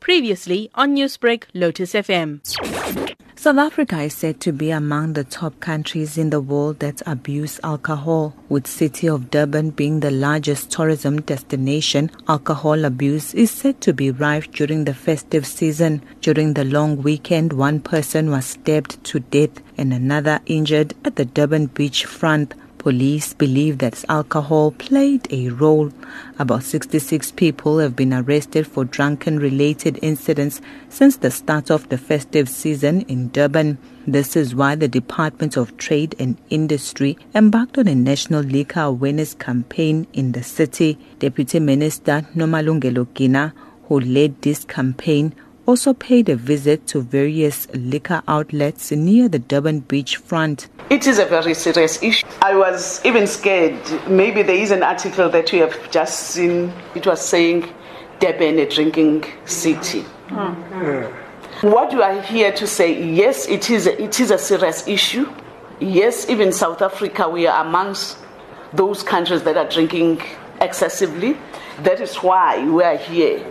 Previously on Newsbreak, Lotus FM. South Africa is said to be among the top countries in the world that abuse alcohol, with city of Durban being the largest tourism destination. Alcohol abuse is said to be rife during the festive season. During the long weekend, one person was stabbed to death and another injured at the Durban beach front. Police believe that alcohol played a role. About 66 people have been arrested for drunken related incidents since the start of the festive season in Durban. This is why the Department of Trade and Industry embarked on a national liquor awareness campaign in the city. Deputy Minister Nomalungelo Gina, who led this campaign, also paid a visit to various liquor outlets near the Durban beach front. It is a very serious issue. I was even scared. Maybe there is an article that you have just seen. It was saying Durban a drinking city. Mm-hmm. What you are here to say, yes, it is, a, it is a serious issue. Yes, even South Africa, we are amongst those countries that are drinking excessively. That is why we are here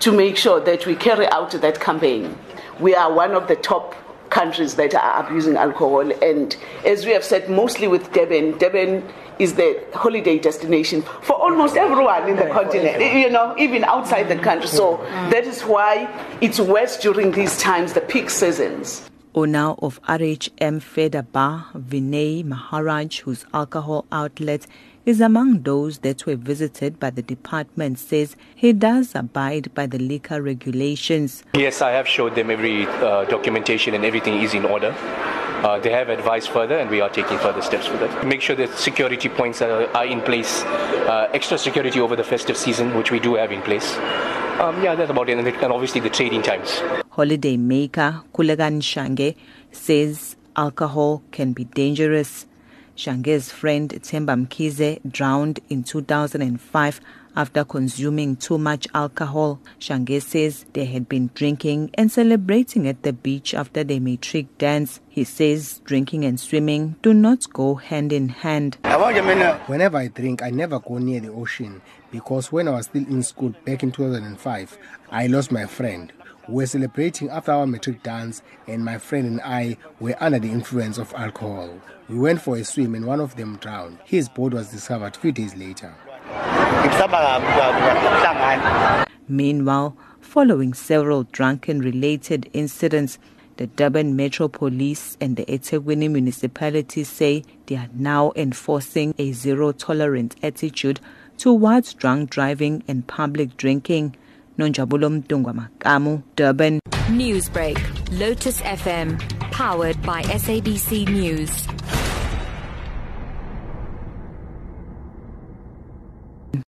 to make sure that we carry out that campaign. We are one of the top countries that are abusing alcohol, and as we have said, mostly with Durban, Durban is the holiday destination for almost everyone in the continent, you know, even outside the country. So that is why it's worse during these times, the peak seasons owner of RHM Feda Bar, Vinay Maharaj, whose alcohol outlet is among those that were visited by the department, says he does abide by the liquor regulations. Yes, I have showed them every uh, documentation and everything is in order. Uh, they have advised further, and we are taking further steps for that. Make sure that security points are, are in place, uh, extra security over the festive season, which we do have in place. Um, yeah, that's about it, and obviously the trading times. Holiday maker Kulegan Shange says alcohol can be dangerous. Shange's friend Temba Mkize drowned in 2005 after consuming too much alcohol. Shange says they had been drinking and celebrating at the beach after the matric dance. He says drinking and swimming do not go hand in hand. Whenever I drink, I never go near the ocean because when I was still in school back in 2005, I lost my friend were celebrating after our matric dance, and my friend and I were under the influence of alcohol. We went for a swim, and one of them drowned. His body was discovered a few days later. Meanwhile, following several drunken related incidents, the Durban Metro Police and the eThekwini municipality say they are now enforcing a zero tolerance attitude towards drunk driving and public drinking. Nonjabulo Mtungwa Makamu, Durban. Newsbreak, Lotus FM, powered by SABC News.